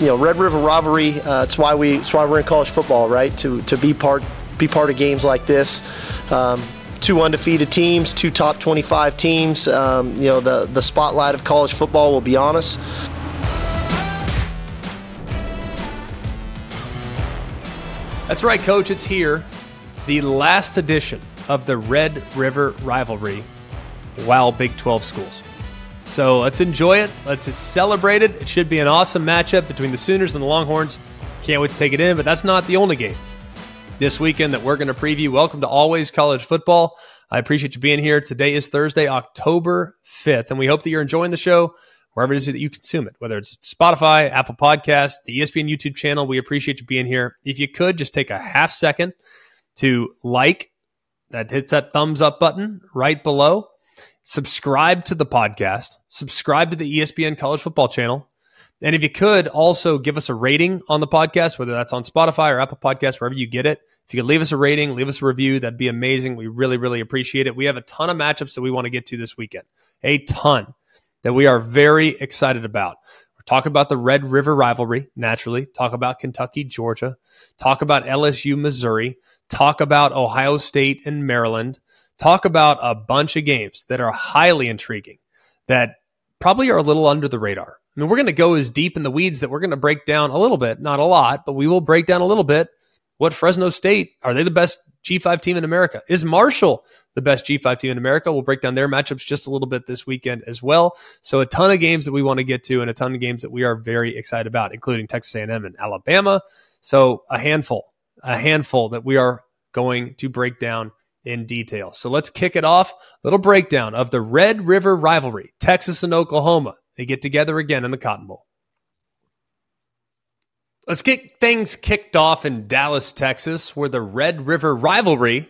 you know, Red River rivalry. Uh, it's why we. It's why we're in college football, right? To to be part be part of games like this. Um, two undefeated teams, two top 25 teams. Um, you know, the the spotlight of college football will be on us. That's right, Coach. It's here. The last edition of the Red River rivalry Wow, Big 12 schools. So let's enjoy it. Let's celebrate it. It should be an awesome matchup between the Sooners and the Longhorns. Can't wait to take it in, but that's not the only game this weekend that we're going to preview. Welcome to Always College Football. I appreciate you being here. Today is Thursday, October 5th, and we hope that you're enjoying the show wherever it is that you consume it, whether it's Spotify, Apple Podcast, the ESPN YouTube channel. We appreciate you being here. If you could just take a half second to like that hits that thumbs up button right below, subscribe to the podcast, subscribe to the ESPN College Football channel. And if you could also give us a rating on the podcast, whether that's on Spotify or Apple Podcasts, wherever you get it. If you could leave us a rating, leave us a review, that'd be amazing. We really, really appreciate it. We have a ton of matchups that we want to get to this weekend. A ton that we are very excited about. We're talking about the Red River rivalry, naturally, talk about Kentucky, Georgia, talk about LSU, Missouri, talk about Ohio State and Maryland, talk about a bunch of games that are highly intriguing that probably are a little under the radar. I mean, we're going to go as deep in the weeds that we're going to break down a little bit, not a lot, but we will break down a little bit what Fresno State are they the best G5 team in America? Is Marshall the best G5 team in America? We'll break down their matchups just a little bit this weekend as well. So a ton of games that we want to get to and a ton of games that we are very excited about, including Texas A&M and Alabama. So a handful, a handful that we are going to break down in detail. So let's kick it off. Little breakdown of the Red River rivalry, Texas and Oklahoma. They get together again in the Cotton Bowl. Let's get things kicked off in Dallas, Texas, where the Red River rivalry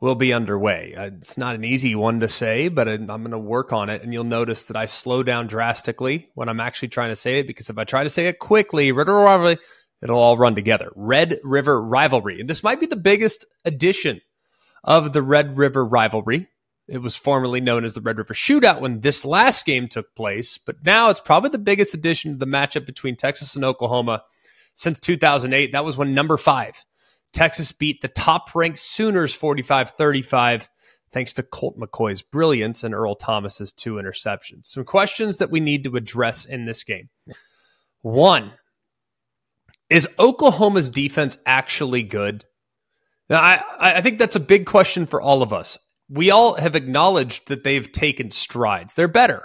will be underway. Uh, it's not an easy one to say, but I'm going to work on it. And you'll notice that I slow down drastically when I'm actually trying to say it because if I try to say it quickly, Red River rivalry, it'll all run together. Red River rivalry. And this might be the biggest edition of the Red River rivalry. It was formerly known as the Red River Shootout when this last game took place, but now it's probably the biggest addition to the matchup between Texas and Oklahoma since 2008. That was when number five, Texas beat the top ranked Sooners 45 35, thanks to Colt McCoy's brilliance and Earl Thomas's two interceptions. Some questions that we need to address in this game. One, is Oklahoma's defense actually good? Now, I, I think that's a big question for all of us. We all have acknowledged that they've taken strides. They're better.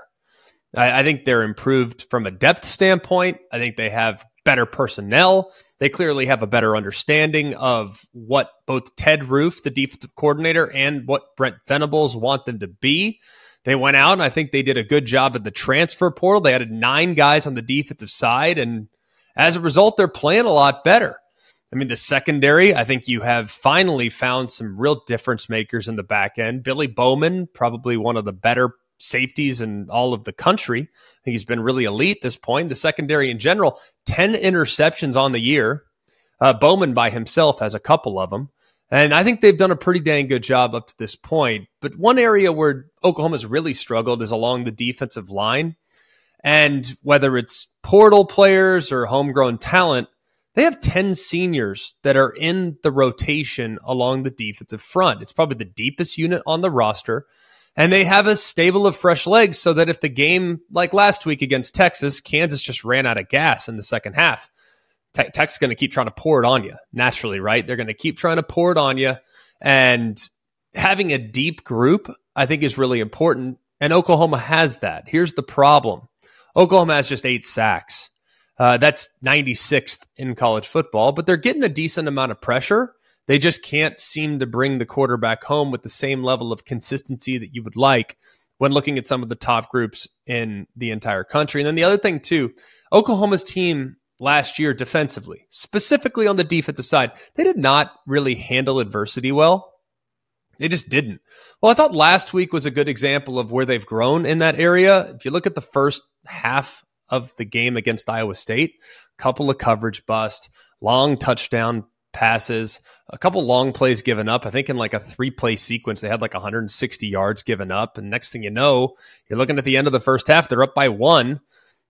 I, I think they're improved from a depth standpoint. I think they have better personnel. They clearly have a better understanding of what both Ted Roof, the defensive coordinator, and what Brent Venables want them to be. They went out and I think they did a good job at the transfer portal. They added nine guys on the defensive side, and as a result, they're playing a lot better. I mean, the secondary, I think you have finally found some real difference makers in the back end. Billy Bowman, probably one of the better safeties in all of the country. I think he's been really elite this point. The secondary in general, 10 interceptions on the year. Uh, Bowman by himself has a couple of them. And I think they've done a pretty dang good job up to this point. But one area where Oklahoma's really struggled is along the defensive line. And whether it's portal players or homegrown talent, they have 10 seniors that are in the rotation along the defensive front. It's probably the deepest unit on the roster and they have a stable of fresh legs so that if the game like last week against Texas, Kansas just ran out of gas in the second half. Te- Texas is going to keep trying to pour it on you naturally, right? They're going to keep trying to pour it on you. And having a deep group, I think, is really important. And Oklahoma has that. Here's the problem Oklahoma has just eight sacks. Uh, that's 96th in college football, but they're getting a decent amount of pressure. They just can't seem to bring the quarterback home with the same level of consistency that you would like when looking at some of the top groups in the entire country. And then the other thing, too, Oklahoma's team last year defensively, specifically on the defensive side, they did not really handle adversity well. They just didn't. Well, I thought last week was a good example of where they've grown in that area. If you look at the first half of the game against Iowa State, couple of coverage bust, long touchdown passes, a couple long plays given up. I think in like a three play sequence, they had like 160 yards given up. And next thing you know, you're looking at the end of the first half, they're up by one,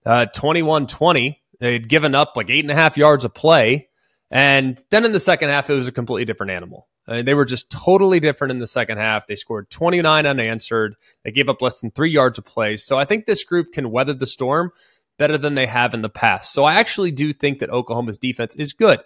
uh, 21 20. They'd given up like eight and a half yards of play. And then in the second half, it was a completely different animal. I mean, they were just totally different in the second half. They scored 29 unanswered. They gave up less than three yards of play. So I think this group can weather the storm better than they have in the past. So I actually do think that Oklahoma's defense is good.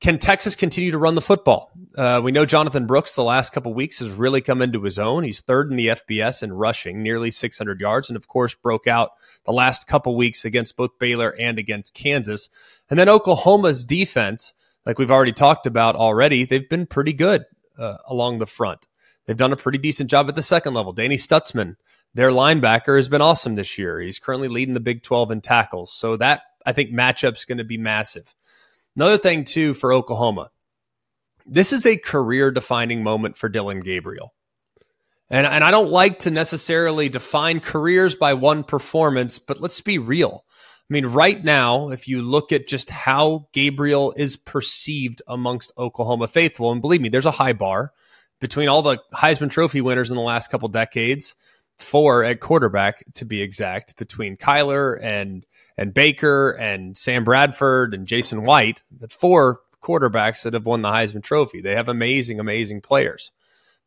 Can Texas continue to run the football? Uh, we know Jonathan Brooks the last couple weeks has really come into his own. He's third in the FBS in rushing, nearly 600 yards, and of course broke out the last couple weeks against both Baylor and against Kansas. And then Oklahoma's defense, like we've already talked about already, they've been pretty good uh, along the front. They've done a pretty decent job at the second level. Danny Stutsman, their linebacker, has been awesome this year. He's currently leading the Big 12 in tackles. So that I think matchup's going to be massive. Another thing, too, for Oklahoma, this is a career defining moment for Dillon Gabriel. And, and I don't like to necessarily define careers by one performance, but let's be real. I mean, right now, if you look at just how Gabriel is perceived amongst Oklahoma faithful, and believe me, there's a high bar between all the Heisman Trophy winners in the last couple decades, four at quarterback to be exact, between Kyler and and Baker and Sam Bradford and Jason White, but four quarterbacks that have won the Heisman Trophy. They have amazing, amazing players.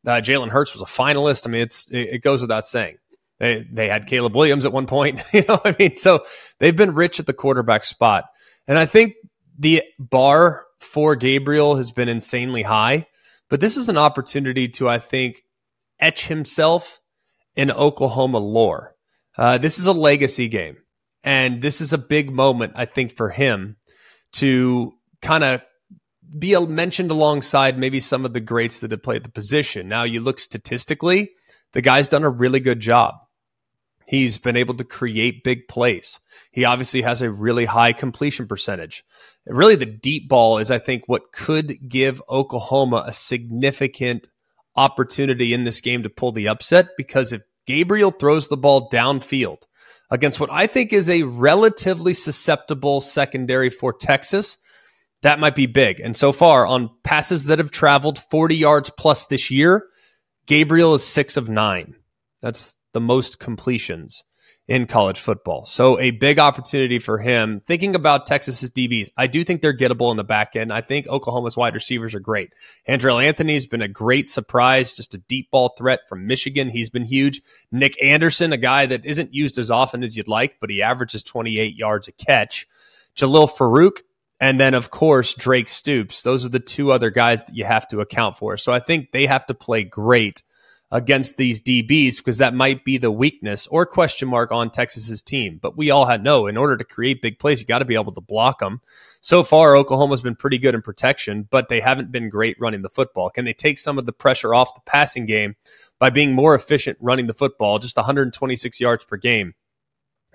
Uh, Jalen Hurts was a finalist. I mean, it's it, it goes without saying. They they had Caleb Williams at one point. you know, I mean, so they've been rich at the quarterback spot, and I think the bar for Gabriel has been insanely high. But this is an opportunity to, I think, etch himself in Oklahoma lore. Uh, this is a legacy game. And this is a big moment, I think, for him to kind of be mentioned alongside maybe some of the greats that have played the position. Now, you look statistically, the guy's done a really good job. He's been able to create big plays. He obviously has a really high completion percentage. Really, the deep ball is, I think, what could give Oklahoma a significant opportunity in this game to pull the upset because if Gabriel throws the ball downfield, against what I think is a relatively susceptible secondary for Texas, that might be big. And so far, on passes that have traveled 40 yards plus this year, Gabriel is six of nine. That's the most completions in college football. So a big opportunity for him. Thinking about Texas's DBs, I do think they're gettable in the back end. I think Oklahoma's wide receivers are great. Andrel Anthony's been a great surprise, just a deep ball threat from Michigan. He's been huge. Nic Anderson, a guy that isn't used as often as you'd like, but he averages 28 yards a catch. Jalil Farooq, and then, of course, Drake Stoops. Those are the two other guys that you have to account for. So I think they have to play great against these DBs because that might be the weakness or question mark on Texas's team. But we all had no, in order to create big plays, you got to be able to block them. So far, Oklahoma's been pretty good in protection, but they haven't been great running the football. Can they take some of the pressure off the passing game by being more efficient running the football, just 126 yards per game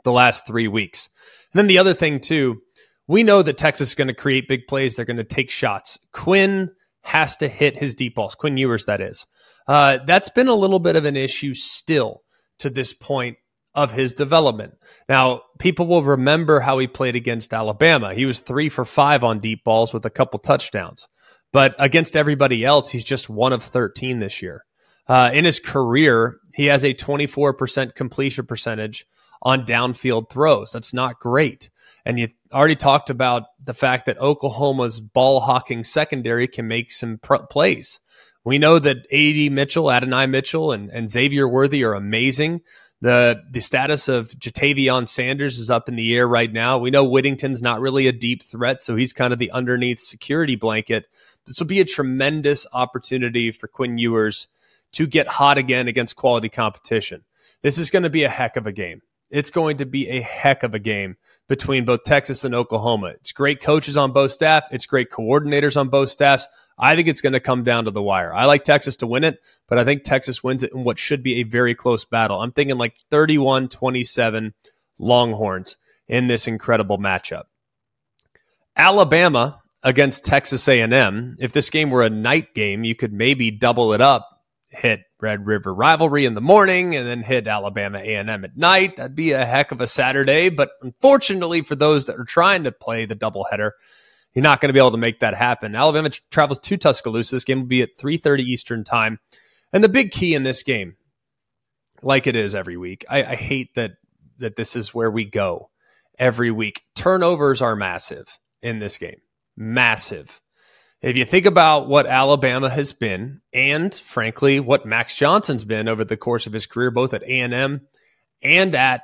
the last three weeks? And then the other thing, too, we know that Texas is going to create big plays. They're going to take shots. Quinn has to hit his deep balls. Quinn Ewers, that is. Uh, that's been a little bit of an issue still to this point of his development. Now, people will remember how he played against Alabama. He was three for five on deep balls with a couple touchdowns. But against everybody else, he's just one of 13 this year. Uh, in his career, he has a 24% completion percentage on downfield throws. That's not great. And you already talked about the fact that Oklahoma's ball hawking secondary can make some pr- plays. We know that AD Mitchell, Adonai Mitchell, and, and Xavier Worthy are amazing. The the status of Ja'Tavion Sanders is up in the air right now. We know Whittington's not really a deep threat, so he's kind of the underneath security blanket. This will be a tremendous opportunity for Quinn Ewers to get hot again against quality competition. This is going to be a heck of a game. It's going to be a heck of a game between both Texas and Oklahoma. It's great coaches on both staff. It's great coordinators on both staffs. I think it's going to come down to the wire. I like Texas to win it, but I think Texas wins it in what should be a very close battle. I'm thinking like 31 27 Longhorns in this incredible matchup. Alabama against Texas A&M. If this game were a night game, you could maybe double it up, hit Red River rivalry in the morning and then hit Alabama A&M at night. That'd be a heck of a Saturday, but unfortunately for those that are trying to play the doubleheader, you're not going to be able to make that happen. Alabama travels to Tuscaloosa. This game will be at 3:30 Eastern time. And the big key in this game, like it is every week, I, I hate that that this is where we go every week. Turnovers are massive in this game. Massive. If you think about what Alabama has been, and frankly, what Max Johnson's been over the course of his career, both at A&M and at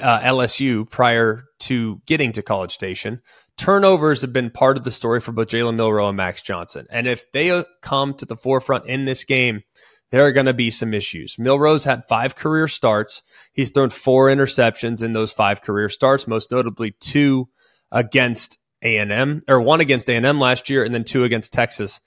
uh, LSU prior to getting to College Station, turnovers have been part of the story for both Jalen Milroe and Max Johnson. And if they uh, come to the forefront in this game, there are going to be some issues. Milroe's had five career starts. He's thrown four interceptions in those five career starts, most notably two against a&M or one against A&M last year and then two against Texas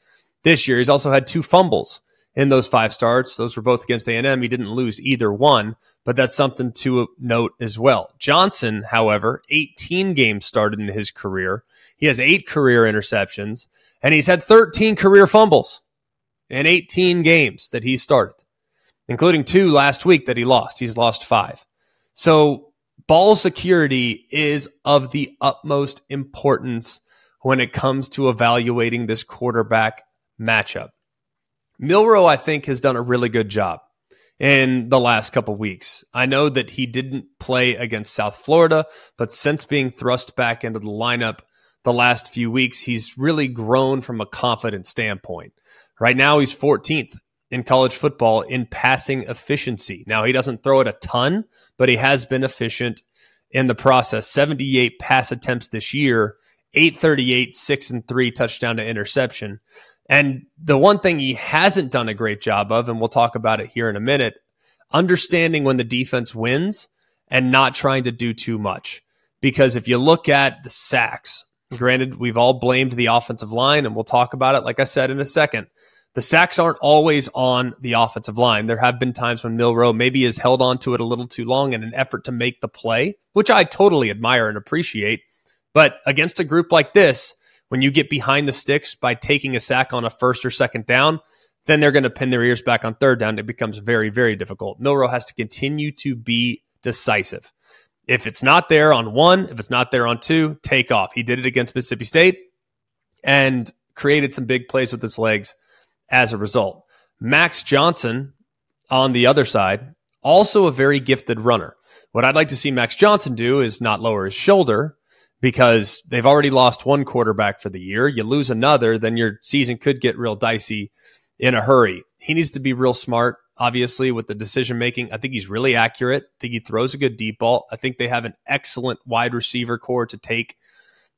this year. He's also had two fumbles in those five starts. Those were both against A&M. He didn't lose either one, but that's something to note as well. Johnson, however, 18 games started in his career. He has eight career interceptions and he's had 13 career fumbles in 18 games that he started, including two last week that he lost. He's lost five. So ball security is of the utmost importance when it comes to evaluating this quarterback matchup. Milroe, I think, has done a really good job in the last couple weeks. I know that he didn't play against South Florida, but since being thrust back into the lineup the last few weeks, he's really grown from a confident standpoint. Right now, he's 14th in college football in passing efficiency. Now, he doesn't throw it a ton, but he has been efficient in the process. 78 pass attempts this year, 838, 6 and 3 touchdown to interception. And the one thing he hasn't done a great job of, and we'll talk about it here in a minute, understanding when the defense wins and not trying to do too much. Because if you look at the sacks, granted, we've all blamed the offensive line, and we'll talk about it, like I said, in a second the sacks aren't always on the offensive line. There have been times when Milroe maybe has held on to it a little too long in an effort to make the play, which I totally admire and appreciate. But against a group like this, when you get behind the sticks by taking a sack on a first or second down, then they're going to pin their ears back on third down. It becomes very, very difficult. Milroe has to continue to be decisive. If it's not there on one, if it's not there on two, take off. He did it against Mississippi State and created some big plays with his legs as a result. Max Johnson on the other side, also a very gifted runner. What I'd like to see Max Johnson do is not lower his shoulder because they've already lost one quarterback for the year. You lose another, then your season could get real dicey in a hurry. He needs to be real smart, obviously, with the decision making. I think he's really accurate. I think he throws a good deep ball. I think they have an excellent wide receiver corps to take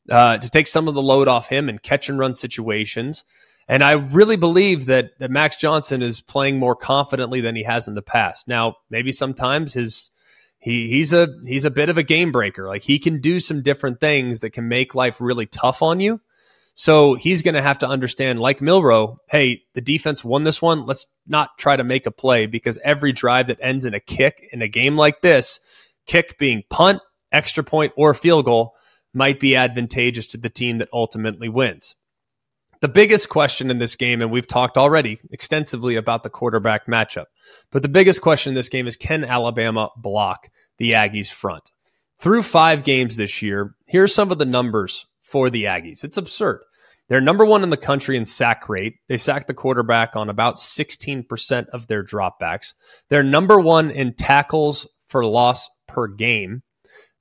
uh, to take some of the load off him in catch and run situations. And I really believe that, that Max Johnson is playing more confidently than he has in the past. Now, maybe sometimes his he he's a he's a bit of a game breaker. Like he can do some different things that can make life really tough on you. So he's going to have to understand, like Milroe, hey, the defense won this one. Let's not try to make a play because every drive that ends in a kick in a game like this, kick being punt, extra point, or field goal, might be advantageous to the team that ultimately wins. The biggest question in this game, and we've talked already extensively about the quarterback matchup, but the biggest question in this game is can Alabama block the Aggies front? Through five games this year, here are some of the numbers for the Aggies. It's absurd. They're number one in the country in sack rate. They sack the quarterback on about 16% of their dropbacks. They're number one in tackles for loss per game,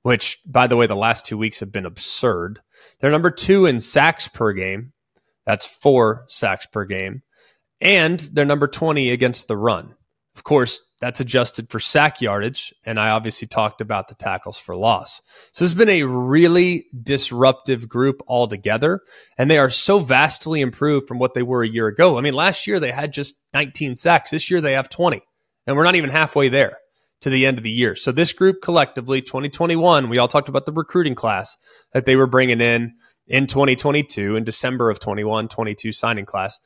which, by the way, the last two weeks have been absurd. They're number two in sacks per game. That's four sacks per game. And they're number 20 against the run. Of course, that's adjusted for sack yardage. And I obviously talked about the tackles for loss. So it's been a really disruptive group altogether. And they are so vastly improved from what they were a year ago. I mean, last year they had just 19 sacks. This year they have 20. And we're not even halfway there to the end of the year. So this group collectively, 2021, we all talked about the recruiting class that they were bringing in in 2022 in December of 21, 22 signing class.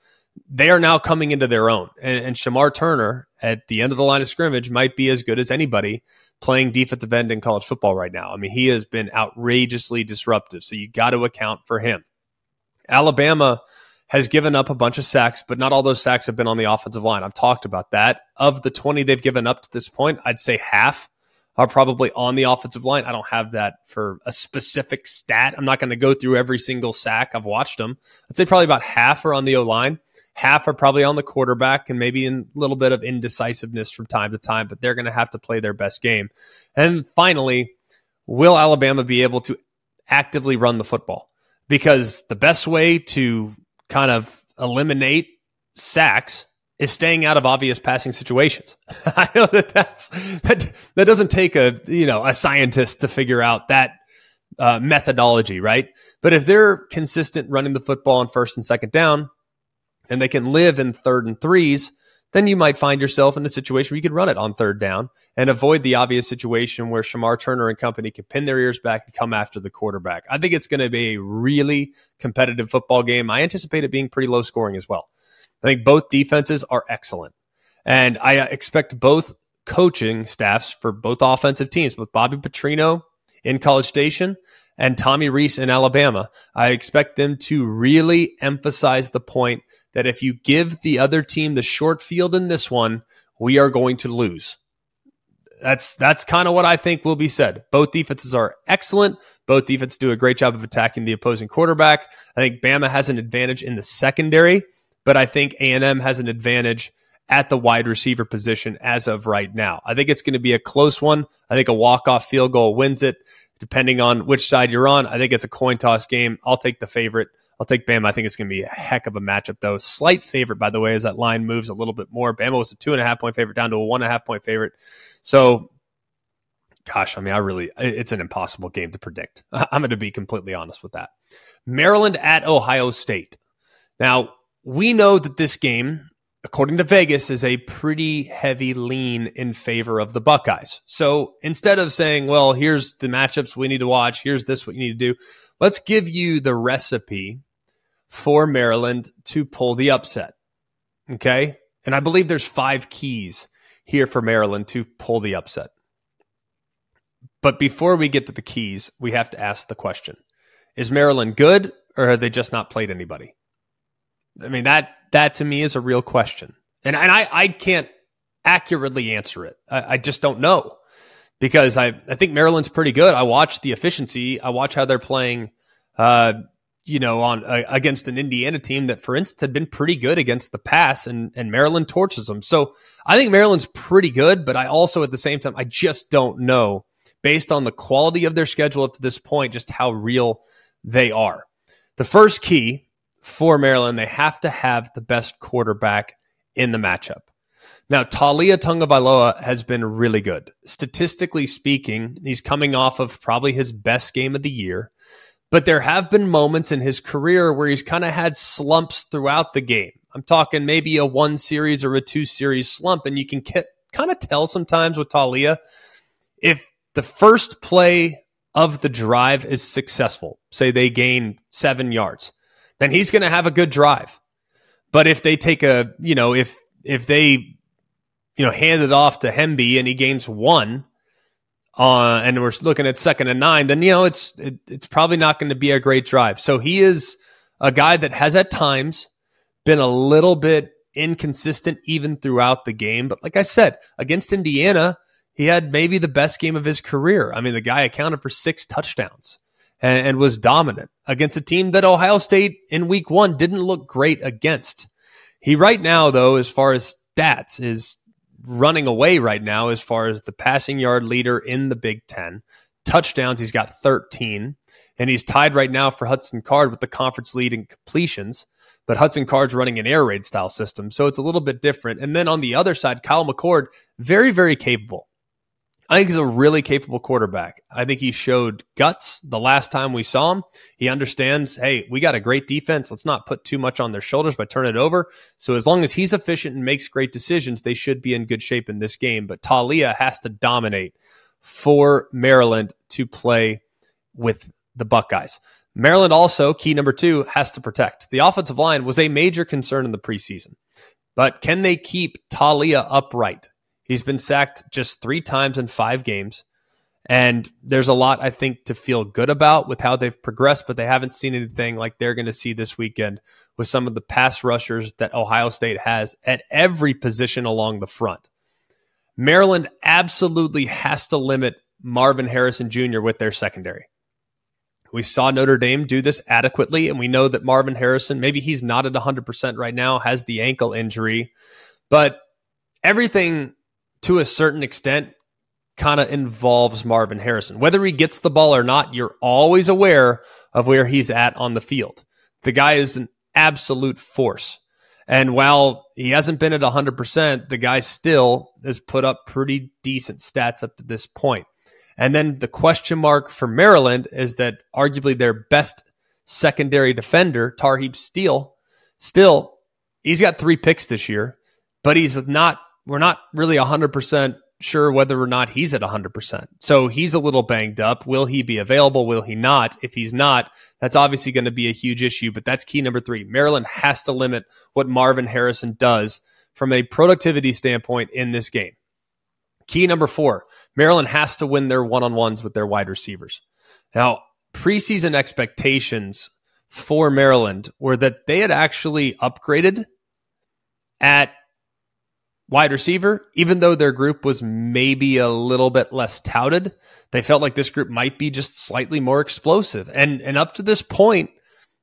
They are now coming into their own. And, and Shemar Turner at the end of the line of scrimmage might be as good as anybody playing defensive end in college football right now. I mean, he has been outrageously disruptive. So you got to account for him. Alabama has given up a bunch of sacks, but not all those sacks have been on the offensive line. I've talked about that. Of the 20 they've given up to this point, I'd say half are probably on the offensive line. I don't have that for a specific stat. I'm not going to go through every single sack. I've watched them. I'd say probably about half are on the O line. Half are probably on the quarterback and maybe a little bit of indecisiveness from time to time, but they're going to have to play their best game. And finally, will Alabama be able to actively run the football? Because the best way to kind of eliminate sacks is staying out of obvious passing situations. I know that that's that, that doesn't take a you know a scientist to figure out that uh, methodology, right? But if they're consistent running the football on first and second down, and they can live in third and threes, then you might find yourself in a situation where you could run it on third down and avoid the obvious situation where Shemar Turner and company can pin their ears back and come after the quarterback. I think it's going to be a really competitive football game. I anticipate it being pretty low scoring as well. I think both defenses are excellent. And I uh, expect both coaching staffs for both offensive teams, with Bobby Petrino in College Station and Tommy Rees in Alabama. I expect them to really emphasize the point that if you give the other team the short field in this one, we are going to lose. That's that's kind of what I think will be said. Both defenses are excellent. Both defenses do a great job of attacking the opposing quarterback. I think Bama has an advantage in the secondary, but I think A&M has an advantage at the wide receiver position as of right now. I think it's going to be a close one. I think a walk-off field goal wins it depending on which side you're on. I think it's a coin toss game. I'll take the favorite. I'll take Bama. I think it's going to be a heck of a matchup, though. Slight favorite, by the way, as that line moves a little bit more. Bama was a two and a half point favorite down to a one and a half point favorite. So, gosh, I mean, I really, it's an impossible game to predict. I'm going to be completely honest with that. Maryland at Ohio State. Now, we know that this game according to Vegas, is a pretty heavy lean in favor of the Buckeyes. So instead of saying, well, here's the matchups we need to watch, here's this what you need to do, let's give you the recipe for Maryland to pull the upset. Okay. And I believe there's five keys here for Maryland to pull the upset. But before we get to the keys, we have to ask the question Is Maryland good or have they just not played anybody? I mean, that that to me is a real question. And, and I, I can't accurately answer it. I, I just don't know because I, I think Maryland's pretty good. I watch the efficiency. I watch how they're playing, uh, you know, on uh, against an Indiana team that, for instance, had been pretty good against the pass, and and Maryland torches them. So I think Maryland's pretty good, but I also at the same time I just don't know based on the quality of their schedule up to this point just how real they are. The first key for Maryland, they have to have the best quarterback in the matchup. Now, Taulia Tagovailoa has been really good. Statistically speaking, he's coming off of probably his best game of the year. But there have been moments in his career where he's kind of had slumps throughout the game. I'm talking maybe a one series or a two series slump, and you can kind of tell sometimes with Taulia if the first play of the drive is successful, say they gain seven yards, then he's going to have a good drive. But if they take a, you know, if if they, you know, hand it off to Hemby and he gains one, uh, and we're looking at second and nine, then you know it's it, it's probably not going to be a great drive. So he is a guy that has at times been a little bit inconsistent even throughout the game. But like I said, against Indiana, he had maybe the best game of his career. I mean, the guy accounted for six touchdowns and, and was dominant against a team that Ohio State in week one didn't look great against. He right now, though, as far as stats, is running away right now as far as the passing yard leader in the Big Ten. Touchdowns, he's got 13, and he's tied right now for Hudson Card with the conference lead in completions. But Hudson Card's running an air raid style system, so it's a little bit different. And then on the other side, Kyle McCord, very, very capable. I think he's a really capable quarterback. I think he showed guts the last time we saw him. He understands, hey, we got a great defense. Let's not put too much on their shoulders by turning it over. So as long as he's efficient and makes great decisions, they should be in good shape in this game. But Taulia has to dominate for Maryland to play with the Buckeyes. Maryland also, key number two, has to protect. The offensive line was a major concern in the preseason. But can they keep Taulia upright? He's been sacked just three times in five games. And there's a lot, I think, to feel good about with how they've progressed, but they haven't seen anything like they're going to see this weekend with some of the pass rushers that Ohio State has at every position along the front. Maryland absolutely has to limit Marvin Harrison Jr. with their secondary. We saw Notre Dame do this adequately, and we know that Marvin Harrison, maybe he's not at 100% right now, has the ankle injury, but everything to a certain extent kind of involves Marvin Harrison. Whether he gets the ball or not, you're always aware of where he's at on the field. The guy is an absolute force. And while he hasn't been at 100%, the guy still has put up pretty decent stats up to this point. And then the question mark for Maryland is that arguably their best secondary defender, Tarheeb Steele, still, he's got three picks this year, but he's not, we're not really 100% sure whether or not he's at 100%. So he's a little banged up. Will he be available? Will he not? If he's not, that's obviously going to be a huge issue, but that's key number three. Maryland has to limit what Marvin Harrison does from a productivity standpoint in this game. Key number four Maryland has to win their one on ones with their wide receivers. Now, preseason expectations for Maryland were that they had actually upgraded at wide receiver, even though their group was maybe a little bit less touted. They felt like this group might be just slightly more explosive. And and up to this point,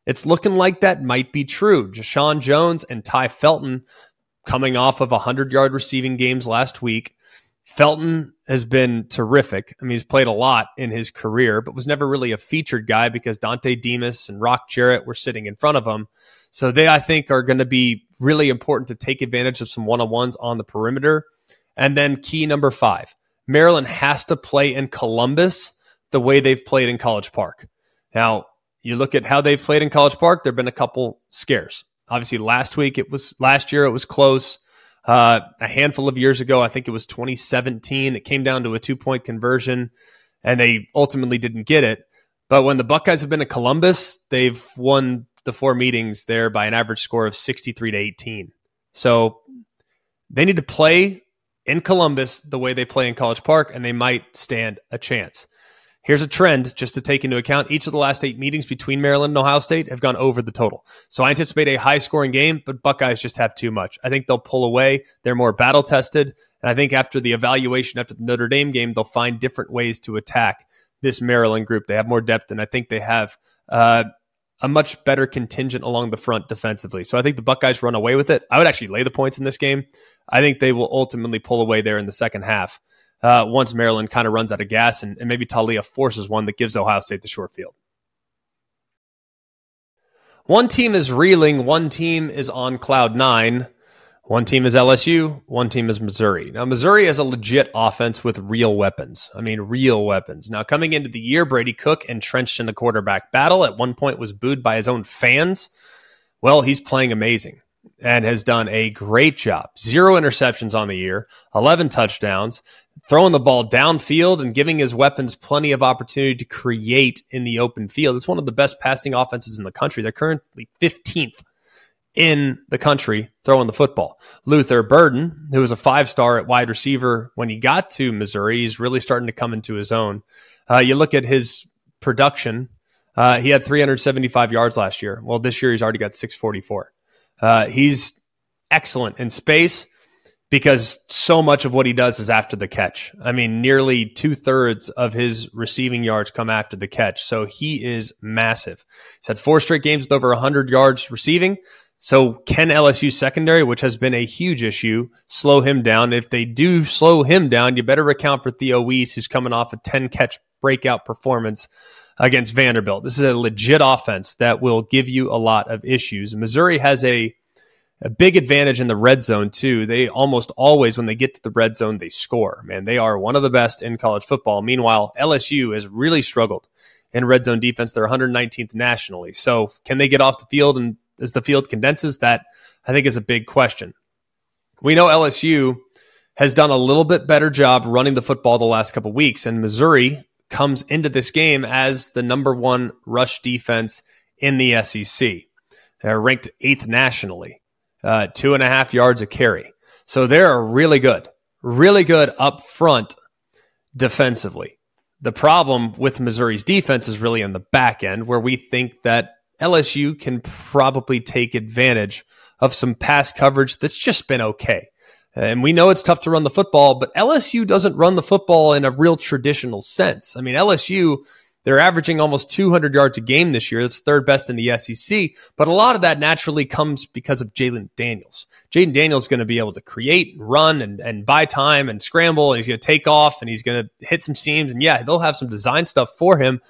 it's looking like that might be true. Jeshaun Jones and Tai Felton coming off of 100 yard receiving games last week. Felton has been terrific. I mean, he's played a lot in his career, but was never really a featured guy because Dontay Demus and Rock Jarrett were sitting in front of him. So they, I think, are going to be really important to take advantage of some one on ones on the perimeter. And then key number five Maryland has to play in Columbus the way they've played in College Park. Now, you look at how they've played in College Park, there have been a couple scares. Obviously, last week it was, last year it was close. Uh, a handful of years ago, I think it was 2017, it came down to a two point conversion and they ultimately didn't get it. But when the Buckeyes have been in Columbus, they've won the four meetings there by an average score of 63 to 18. So they need to play in Columbus the way they play in College Park, and they might stand a chance. Here's a trend just to take into account. Each of the last eight meetings between Maryland and Ohio State have gone over the total. So I anticipate a high scoring game, but Buckeyes just have too much. I think they'll pull away. They're more battle tested. And I think after the evaluation, after the Notre Dame game, they'll find different ways to attack this Maryland group. They have more depth, and I think they have uh, a much better contingent along the front defensively. So I think the Buckeyes run away with it. I would actually lay the points in this game. I think they will ultimately pull away there in the second half uh, once Maryland kind of runs out of gas and, and maybe Taulia forces one that gives Ohio State the short field. One team is reeling, one team is on cloud nine. One team is LSU, one team is Missouri. Now, Missouri has a legit offense with real weapons. I mean, real weapons. Now, coming into the year, Brady Cook, entrenched in the quarterback battle, at one point was booed by his own fans. Well, he's playing amazing and has done a great job. Zero interceptions on the year, 11 touchdowns, throwing the ball downfield and giving his weapons plenty of opportunity to create in the open field. It's one of the best passing offenses in the country. They're currently 15th in the country throwing the football. Luther Burden, who was a five star at wide receiver when he got to Missouri, he's really starting to come into his own. Uh, you look at his production, uh, he had 375 yards last year. Well, this year he's already got 644. Uh, he's excellent in space because so much of what he does is after the catch. I mean, nearly two thirds of his receiving yards come after the catch. So he is massive. He's had four straight games with over 100 yards receiving. So can LSU secondary, which has been a huge issue, slow him down? If they do slow him down, you better account for Theo Wease, who's coming off a 10 catch breakout performance against Vanderbilt. This is a legit offense that will give you a lot of issues. Missouri has a a big advantage in the red zone too. They almost always, when they get to the red zone, they score. Man, they are one of the best in college football. Meanwhile, LSU has really struggled in red zone defense. They're 119th nationally. So, can they get off the field and as the field condenses, that I think is a big question. We know LSU has done a little bit better job running the football the last couple weeks, and Missouri comes into this game as the number one rush defense in the SEC. They're ranked eighth nationally, uh, two and a half yards a carry. So they're really good, really good up front defensively. The problem with Missouri's defense is really in the back end, where we think that LSU can probably take advantage of some pass coverage that's just been okay. And we know it's tough to run the football, but LSU doesn't run the football in a real traditional sense. I mean, LSU They're averaging almost 200 yards a game this year. That's third best in the SEC. But a lot of that naturally comes because of Jayden Daniels. Jayden Daniels is going to be able to create and run and, and buy time and scramble, and he's going to take off and he's going to hit some seams. And yeah, they'll have some design stuff for him.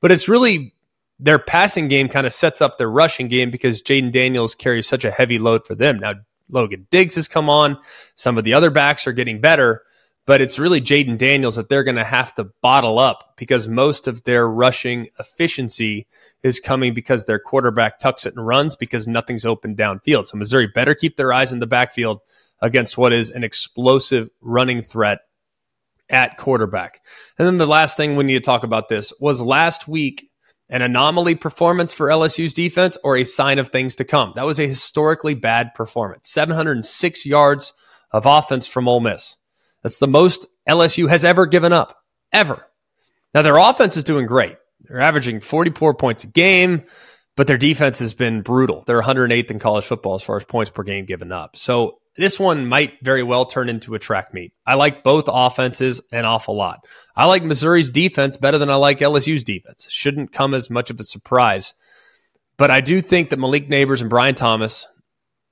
But it's really their passing game kind of sets up their rushing game because Jayden Daniels carries such a heavy load for them. Now, Logan Diggs has come on. Some of the other backs are getting better but it's really Jayden Daniels that they're going to have to bottle up because most of their rushing efficiency is coming because their quarterback tucks it and runs because nothing's open downfield. So Missouri better keep their eyes in the backfield against what is an explosive running threat at quarterback. And then the last thing we need to talk about this was last week an anomaly performance for LSU's defense or a sign of things to come. That was a historically bad performance. 706 yards of offense from Ole Miss. That's the most LSU has ever given up, ever. Now, their offense is doing great. They're averaging 44 points a game, but their defense has been brutal. They're 108th in college football as far as points per game given up. So this one might very well turn into a track meet. I like both offenses an awful lot. I like Missouri's defense better than I like LSU's defense. Shouldn't come as much of a surprise. But I do think that Malik Nabers and Brian Thomas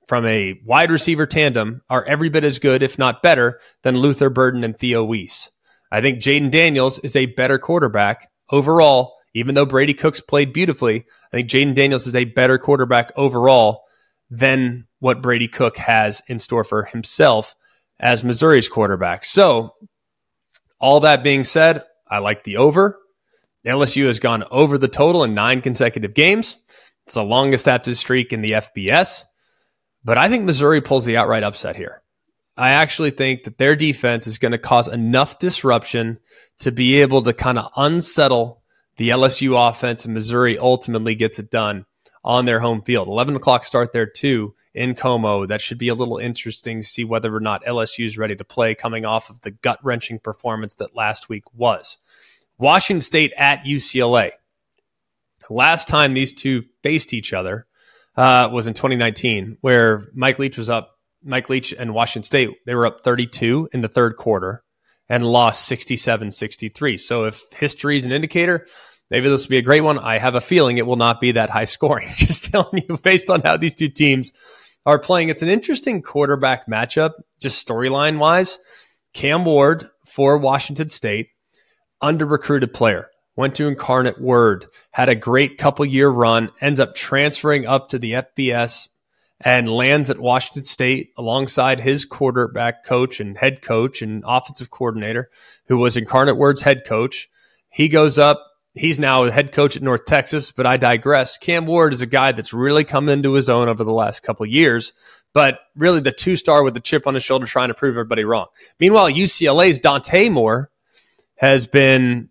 from a wide receiver tandem are every bit as good, if not better, than Luther Burden and Theo Wease. I think Jayden Daniels is a better quarterback overall, even though Brady Cooks played beautifully. I think Jayden Daniels is a better quarterback overall than what Brady Cook has in store for himself as Missouri's quarterback. So, all that being said, I like the over. LSU has gone over the total in nine consecutive games. It's the longest active streak in the FBS. But I think Missouri pulls the outright upset here. I actually think that their defense is going to cause enough disruption to be able to kind of unsettle the LSU offense, and Missouri ultimately gets it done on their home field. 11 o'clock start there too in Como. That should be a little interesting to see whether or not LSU is ready to play coming off of the gut wrenching performance that last week was. Washington State at UCLA. Last time these two faced each other, uh, was in 2019, where Mike Leach was up. Mike Leach and Washington State, they were up 32 in the third quarter and lost 67 63. So if history is an indicator, maybe this will be a great one. I have a feeling it will not be that high scoring. Just telling you based on how these two teams are playing. It's an interesting quarterback matchup, just storyline wise. Cam Ward for Washington State, under recruited player went to Incarnate Word, had a great couple year run, ends up transferring up to the FBS and lands at Washington State alongside his quarterback coach and head coach and offensive coordinator, who was Incarnate Word's head coach. He goes up. He's now the head coach at North Texas, but I digress. Cam Ward is a guy that's really come into his own over the last couple years, but really the two star with the chip on his shoulder trying to prove everybody wrong. Meanwhile, UCLA's Dante Moore has been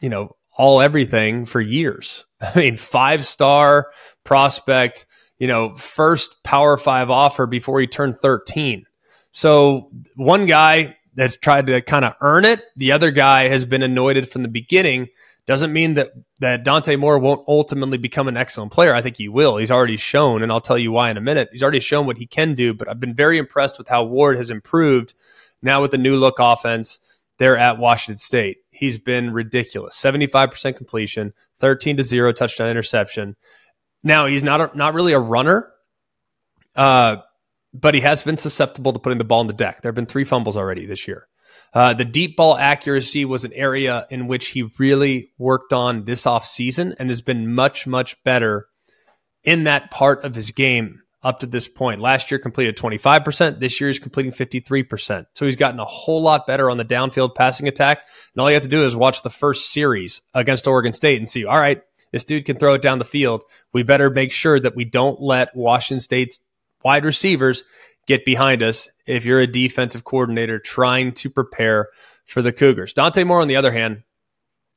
you know, all everything for years. I mean, five star prospect, you know, first power five offer before he turned 13. So one guy that's tried to kind of earn it. The other guy has been anointed from the beginning. Doesn't mean that that Dante Moore won't ultimately become an excellent player. I think he will. He's already shown, and I'll tell you why in a minute. He's already shown what he can do. But I've been very impressed with how Ward has improved now with the new look offense there at Washington State. He's been ridiculous. 75% completion, 13 to 0 touchdown interception. Now, he's not a, not really a runner. Uh, but he has been susceptible to putting the ball in the deck. There have been three fumbles already this year. Uh, the deep ball accuracy was an area in which he really worked on this offseason and has been much, much better in that part of his game up to this point. Last year completed 25%. This year he's completing 53%. So he's gotten a whole lot better on the downfield passing attack. And all you have to do is watch the first series against Oregon State and see, all right, this dude can throw it down the field. We better make sure that we don't let Washington State's wide receivers get behind us if you're a defensive coordinator trying to prepare for the Cougars. Dante Moore, on the other hand,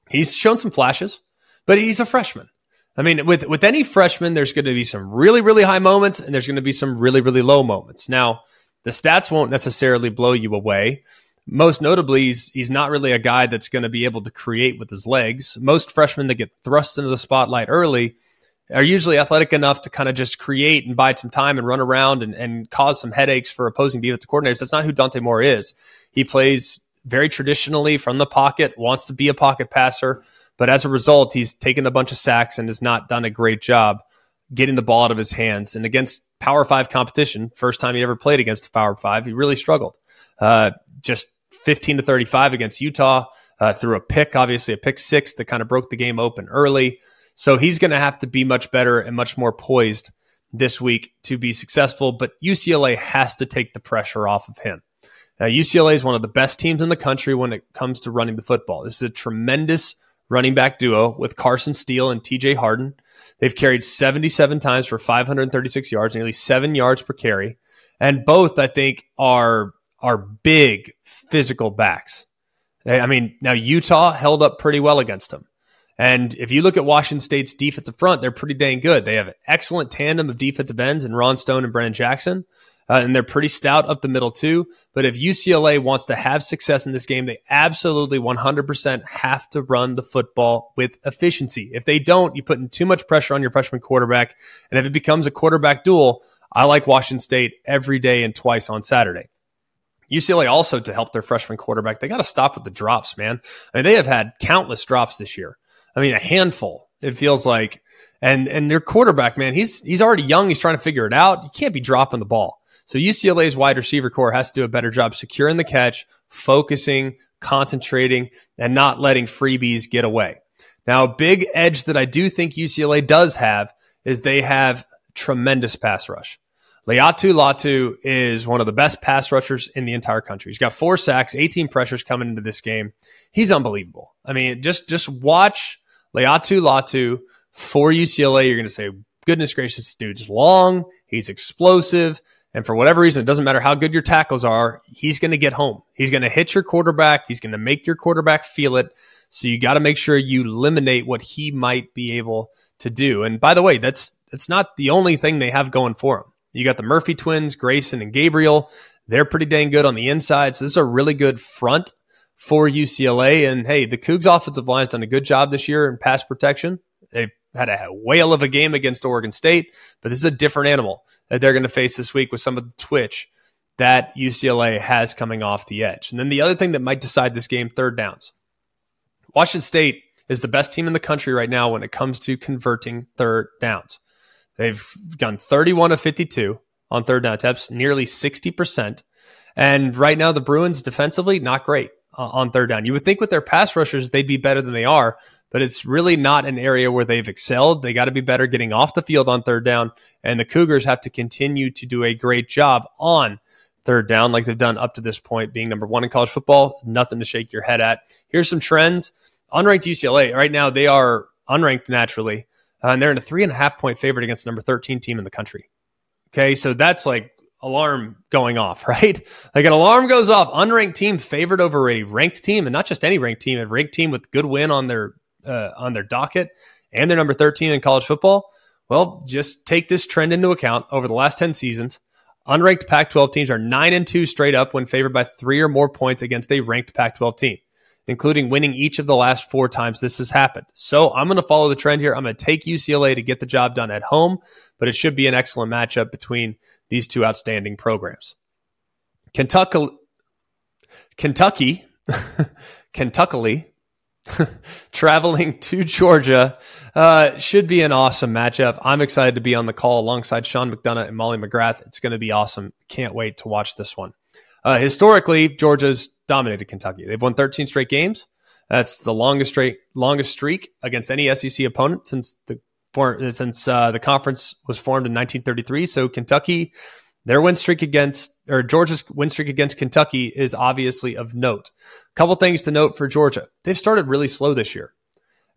he's shown some flashes, but he's a freshman. I mean, with with any freshman, there's going to be some really really high moments, and there's going to be some really really low moments. Now, the stats won't necessarily blow you away. Most notably, he's, he's not really a guy that's going to be able to create with his legs. Most freshmen that get thrust into the spotlight early are usually athletic enough to kind of just create and bide some time and run around and, and cause some headaches for opposing defensive coordinators. That's not who Dante Moore is. He plays very traditionally from the pocket, wants to be a pocket passer But as a result, he's taken a bunch of sacks and has not done a great job getting the ball out of his hands. And against Power Five competition, first time he ever played against Power Five, he really struggled. Uh, just 15 to 35 against Utah uh, threw a pick, obviously a pick six that kind of broke the game open early. So he's going to have to be much better and much more poised this week to be successful. But UCLA has to take the pressure off of him. Now, UCLA is one of the best teams in the country when it comes to running the football. This is a tremendous running back duo with Carson Steele and TJ Harden. They've carried 77 times for 536 yards, nearly seven yards per carry. And both, I think, are, are big physical backs. I mean, now Utah held up pretty well against them. And if you look at Washington State's defensive front, they're pretty dang good. They have an excellent tandem of defensive ends in Ron Stone and Brennan Jackson. Uh, and they're pretty stout up the middle too. But if UCLA wants to have success in this game, they absolutely 100% have to run the football with efficiency. If they don't, you're putting too much pressure on your freshman quarterback. And if it becomes a quarterback duel, I like Washington State every day and twice on Saturday. UCLA also to help their freshman quarterback, they got to stop with the drops, man. I mean, they have had countless drops this year. I mean, a handful. It feels like, and and their quarterback, man, he's he's already young. He's trying to figure it out. You can't be dropping the ball. So UCLA's wide receiver corps has to do a better job securing the catch, focusing, concentrating, and not letting freebies get away. Now, a big edge that I do think UCLA does have is they have tremendous pass rush. Laiatu Latu is one of the best pass rushers in the entire country. He's got four sacks, 18 pressures coming into this game. He's unbelievable. I mean, just just watch Laiatu Latu for UCLA. You're going to say, goodness gracious, dude's long. He's explosive. And for whatever reason, it doesn't matter how good your tackles are, he's going to get home. He's going to hit your quarterback. He's going to make your quarterback feel it. So you got to make sure you eliminate what he might be able to do. And by the way, that's that's not the only thing they have going for him. You got the Murphy twins, Grayson and Gabriel. They're pretty dang good on the inside. So this is a really good front for UCLA. And hey, the Cougs offensive line has done a good job this year in pass protection. They've had a whale of a game against Oregon State, but this is a different animal that they're going to face this week with some of the twitch that UCLA has coming off the edge. And then the other thing that might decide this game, third downs. Washington State is the best team in the country right now when it comes to converting third downs. They've gone 31 of 52 on third down attempts, nearly 60%. And right now, the Bruins defensively, not great on third down. You would think with their pass rushers, they'd be better than they are, but it's really not an area where they've excelled. They got to be better getting off the field on third down. And the Cougars have to continue to do a great job on third down, like they've done up to this point, being number one in college football. Nothing to shake your head at. Here's some trends. Unranked UCLA, right now, they are unranked naturally uh, and they're in a three and a half point favorite against the number 13 team in the country. Okay. So that's like alarm going off, right? Like an alarm goes off. Unranked team favored over a ranked team, and not just any ranked team, a ranked team with good win on their uh, on their docket, and they're number 13 in college football. Well, just take this trend into account over the last 10 seasons. Unranked Pac 12 teams are 9 and 2 straight up when favored by three or more points against a ranked Pac 12 team including winning each of the last four times this has happened. So I'm going to follow the trend here. I'm going to take UCLA to get the job done at home, but it should be an excellent matchup between these two outstanding programs. Kentucky, Kentucky, Kentucky, traveling to Georgia uh, should be an awesome matchup. I'm excited to be on the call alongside Sean McDonough and Molly McGrath. It's going to be awesome. Can't wait to watch this one. Uh, historically, Georgia's dominated Kentucky. They've won 13 straight games. That's the longest straight longest streak against any SEC opponent since the since uh, the conference was formed in 1933. So Kentucky, their win streak against or Georgia's win streak against Kentucky is obviously of note. A couple things to note for Georgia: they've started really slow this year,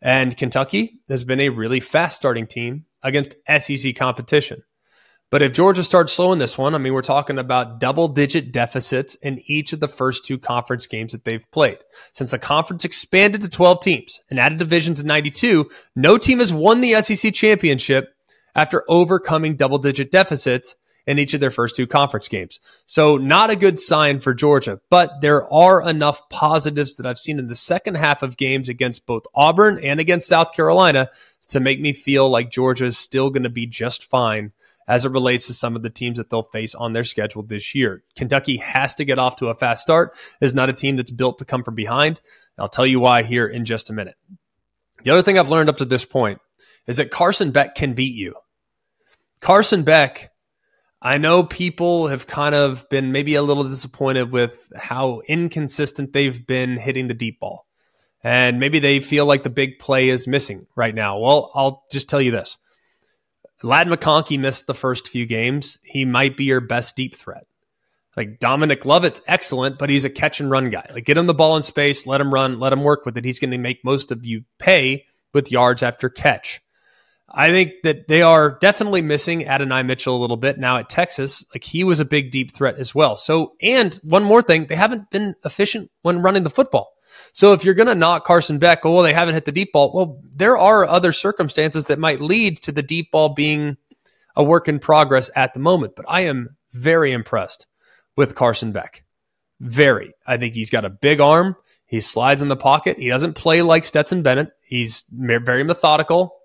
and Kentucky has been a really fast starting team against SEC competition. But if Georgia starts slowing this one, I mean, we're talking about double digit deficits in each of the first two conference games that they've played. Since the conference expanded to 12 teams and added divisions in 92, no team has won the SEC championship after overcoming double digit deficits in each of their first two conference games. So not a good sign for Georgia, but there are enough positives that I've seen in the second half of games against both Auburn and against South Carolina to make me feel like Georgia is still going to be just fine as it relates to some of the teams that they'll face on their schedule this year. Kentucky has to get off to a fast start. Is not a team that's built to come from behind. I'll tell you why here in just a minute. The other thing I've learned up to this point is that Carson Beck can beat you. Carson Beck, I know people have kind of been maybe a little disappointed with how inconsistent they've been hitting the deep ball. And maybe they feel like the big play is missing right now. Well, I'll just tell you this. Ladd McConkey missed the first few games. He might be your best deep threat. Like Dominic Lovett's excellent, but he's a catch and run guy. Like get him the ball in space, let him run, let him work with it. He's going to make most of you pay with yards after catch. I think that they are definitely missing Adonai Mitchell a little bit now at Texas. Like he was a big deep threat as well. So, and one more thing, they haven't been efficient when running the football. So if you're going to knock Carson Beck, well, they haven't hit the deep ball. Well, there are other circumstances that might lead to the deep ball being a work in progress at the moment. But I am very impressed with Carson Beck. Very. I think he's got a big arm. He slides in the pocket. He doesn't play like Stetson Bennett. He's very methodical.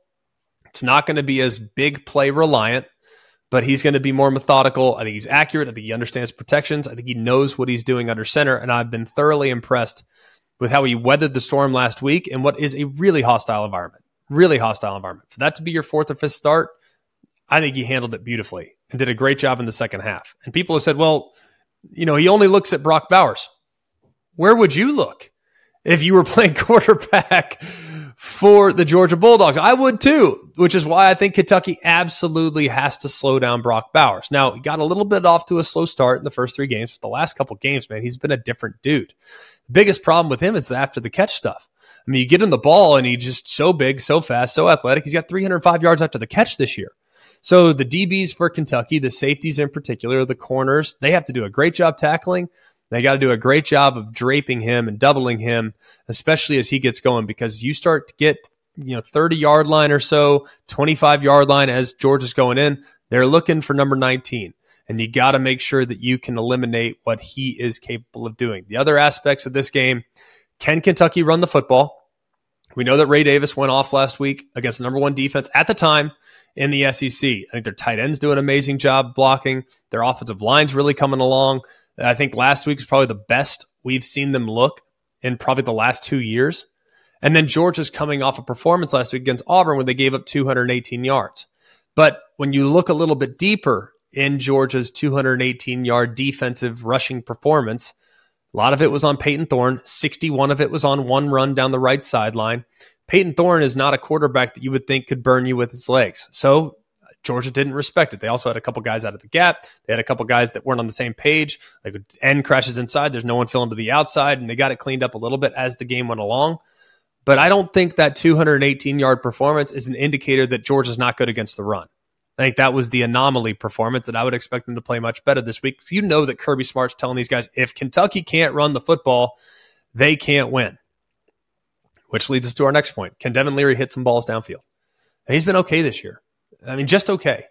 It's not going to be as big play reliant, but he's going to be more methodical. I think he's accurate. I think he understands protections. I think he knows what he's doing under center. And I've been thoroughly impressed with how he weathered the storm last week in what is a really hostile environment. Really hostile environment. For that to be your fourth or fifth start, I think he handled it beautifully and did a great job in the second half. And people have said, well, you know, he only looks at Brock Bowers. Where would you look if you were playing quarterback for the Georgia Bulldogs? I would too, which is why I think Kentucky absolutely has to slow down Brock Bowers. Now, he got a little bit off to a slow start in the first three games, but the last couple games, man, he's been a different dude biggest problem with him is the after the catch stuff. I mean, you get him the ball and he's just so big, so fast, so athletic. He's got 305 yards after the catch this year. So the DBs for Kentucky, the safeties in particular, the corners, they have to do a great job tackling. They got to do a great job of draping him and doubling him, especially as he gets going, because you start to get, you know, 30 yard line or so, 25 yard line as George is going in. They're looking for number 19 and you got to make sure that you can eliminate what he is capable of doing. The other aspects of this game can Kentucky run the football? We know that Ray Davis went off last week against the number one defense at the time in the SEC. I think their tight ends do an amazing job blocking. Their offensive line's really coming along. I think last week is probably the best we've seen them look in probably the last two years. And then Georgia's coming off a performance last week against Auburn when they gave up 218 yards. But when you look a little bit deeper in Georgia's 218 yard defensive rushing performance. A lot of it was on Payton Thorne. 61 of it was on one run down the right sideline. Payton Thorne is not a quarterback that you would think could burn you with its legs. So Georgia didn't respect it. They also had a couple guys out of the gap. They had a couple guys that weren't on the same page. Like end crashes inside. There's no one filling to the outside, and they got it cleaned up a little bit as the game went along. But I don't think that 218 yard performance is an indicator that Georgia's not good against the run. I think that was the anomaly performance, and I would expect them to play much better this week. You know that Kirby Smart's telling these guys if Kentucky can't run the football, they can't win. Which leads us to our next point. Can Devin Leary hit some balls downfield? And he's been okay this year. I mean, just okay.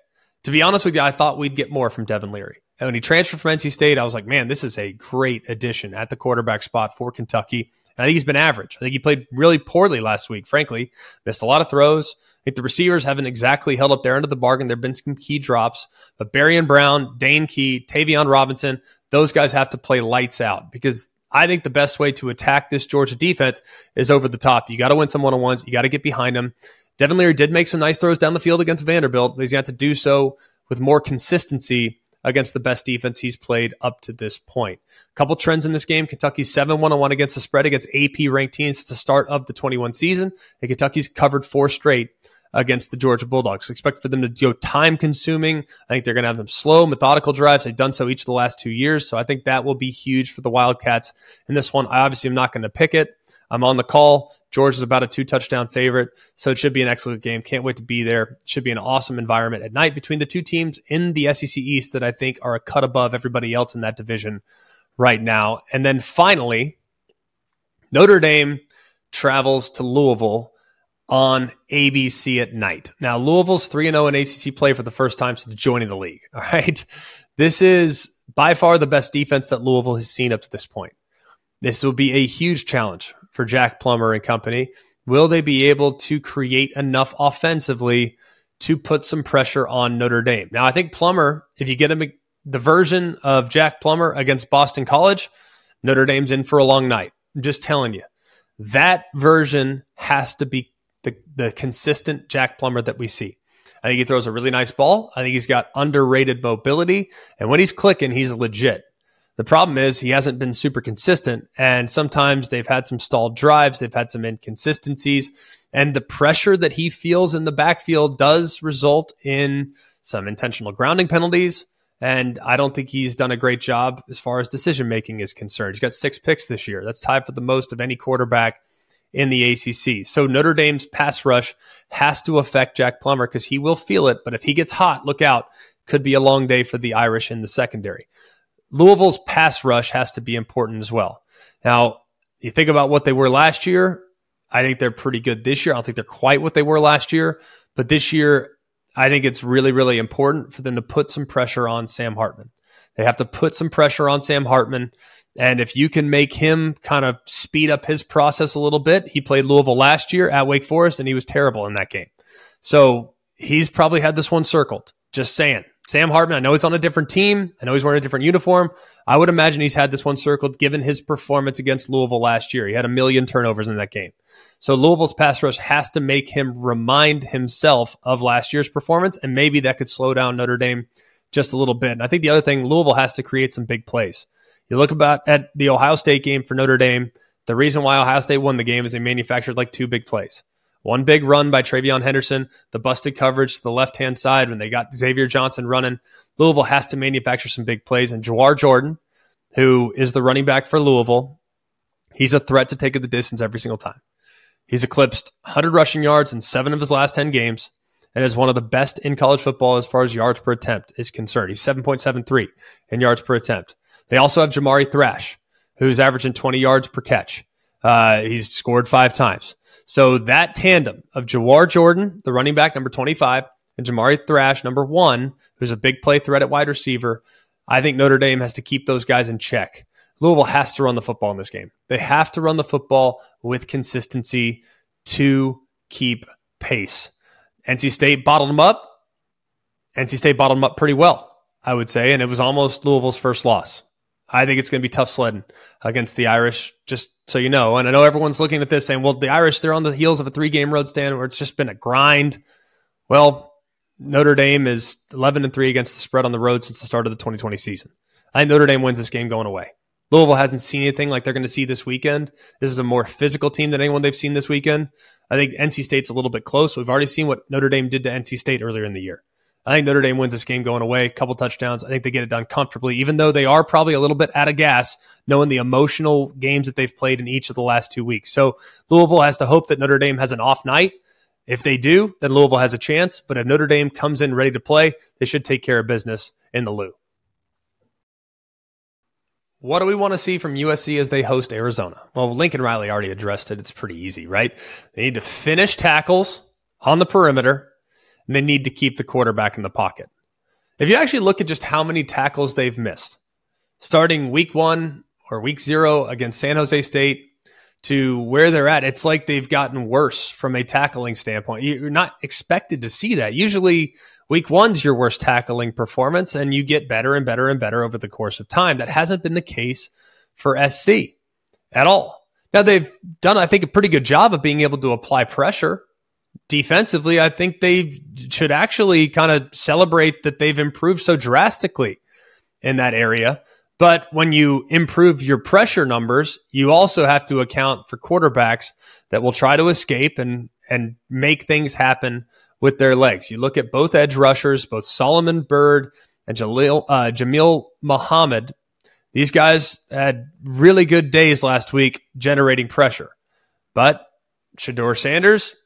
To be honest with you, I thought we'd get more from Devin Leary. And when he transferred from NC State, I was like, man, this is a great addition at the quarterback spot for Kentucky. And I think he's been average. I think he played really poorly last week, frankly. Missed a lot of throws I think the receivers haven't exactly held up their end of the bargain. There have been some key drops, but Barion Brown, Dane Key, Tayvion Robinson, those guys have to play lights out because I think the best way to attack this Georgia defense is over the top. You got to win some one on ones. You got to get behind them. Devin Leary did make some nice throws down the field against Vanderbilt, but he's got to do so with more consistency against the best defense he's played up to this point. A couple trends in this game Kentucky's 7 1 1 against the spread against AP ranked teams since the start of the 21 season. And Kentucky's covered four straight against the Georgia Bulldogs. Expect for them to go time consuming. I think they're going to have them slow, methodical drives. They've done so each of the last two years. So I think that will be huge for the Wildcats. In this one, I obviously am not going to pick it. I'm on the call. George is about a two touchdown favorite. So it should be an excellent game. Can't wait to be there. Should be an awesome environment at night between the two teams in the SEC East that I think are a cut above everybody else in that division right now. And then finally, Notre Dame travels to Louisville on ABC at night. Now, Louisville's 3 0 in ACC play for the first time since joining the league. All right. This is by far the best defense that Louisville has seen up to this point. This will be a huge challenge for Jack Plummer and company. Will they be able to create enough offensively to put some pressure on Notre Dame? Now, I think Plummer, if you get him the version of Jack Plummer against Boston College, Notre Dame's in for a long night. I'm just telling you. That version has to be the, the consistent Jack Plummer that we see. I think he throws a really nice ball. I think he's got underrated mobility. And when he's clicking, he's legit. The problem is he hasn't been super consistent. And sometimes they've had some stalled drives, they've had some inconsistencies. And the pressure that he feels in the backfield does result in some intentional grounding penalties. And I don't think he's done a great job as far as decision making is concerned. He's got six picks this year. That's tied for the most of any quarterback in the ACC. So Notre Dame's pass rush has to affect Jack Plummer because he will feel it. But if he gets hot, look out. Could be a long day for the Irish in the secondary. Louisville's pass rush has to be important as well. Now, you think about what they were last year. I think they're pretty good this year. I don't think they're quite what they were last year, but this year, I think it's really, really important for them to put some pressure on Sam Hartman. They have to put some pressure on Sam Hartman. And if you can make him kind of speed up his process a little bit, he played Louisville last year at Wake Forest and he was terrible in that game. So he's probably had this one circled. Just saying. Sam Hartman, I know he's on a different team. I know he's wearing a different uniform. I would imagine he's had this one circled given his performance against Louisville last year. He had a million turnovers in that game. So Louisville's pass rush has to make him remind himself of last year's performance, and maybe that could slow down Notre Dame just a little bit. And I think the other thing, Louisville has to create some big plays. You look about at the Ohio State game for Notre Dame. The reason why Ohio State won the game is they manufactured like two big plays. One big run by TreVeyon Henderson, the busted coverage to the left hand side when they got Xavier Johnson running. Louisville has to manufacture some big plays. And Jawhar Jordan, who is the running back for Louisville, he's a threat to take it the distance every single time. He's eclipsed 100 rushing yards in seven of his last 10 games and is one of the best in college football as far as yards per attempt is concerned. He's 7.73 in yards per attempt. They also have Jamari Thrash, who's averaging 20 yards per catch. Uh, he's scored five times. So that tandem of Jawhar Jordan, the running back, number 25, and Jamari Thrash, number one, who's a big play threat at wide receiver, I think Notre Dame has to keep those guys in check. Louisville has to run the football in this game. They have to run the football with consistency to keep pace. NC State bottled them up. NC State bottled them up pretty well, I would say, and it was almost Louisville's first loss. I think it's going to be tough sledding against the Irish, just so you know. And I know everyone's looking at this saying, well, the Irish, they're on the heels of a three game road stand where it's just been a grind. Well, Notre Dame is 11 and 3 against the spread on the road since the start of the 2020 season. I think Notre Dame wins this game going away. Louisville hasn't seen anything like they're going to see this weekend. This is a more physical team than anyone they've seen this weekend. I think NC State's a little bit close. We've already seen what Notre Dame did to NC State earlier in the year. I think Notre Dame wins this game going away, a couple touchdowns. I think they get it done comfortably, even though they are probably a little bit out of gas, knowing the emotional games that they've played in each of the last two weeks. So Louisville has to hope that Notre Dame has an off night. If they do, then Louisville has a chance. But if Notre Dame comes in ready to play, they should take care of business in the Lou. What do we want to see from USC as they host Arizona? Well, Lincoln Riley already addressed it. It's pretty easy, right? They need to finish tackles on the perimeter and they need to keep the quarterback in the pocket. If you actually look at just how many tackles they've missed, starting week one or week zero against San Jose State to where they're at, it's like they've gotten worse from a tackling standpoint. You're not expected to see that. Usually, week one's your worst tackling performance, and you get better and better and better over the course of time. That hasn't been the case for SC at all. Now, they've done, I think, a pretty good job of being able to apply pressure defensively, I think they should actually kind of celebrate that they've improved so drastically in that area. But when you improve your pressure numbers, you also have to account for quarterbacks that will try to escape and and make things happen with their legs. You look at both edge rushers, both Solomon Byrd and Jaleel, uh, Jamil Muhammad. These guys had really good days last week generating pressure. But Shedeur Sanders,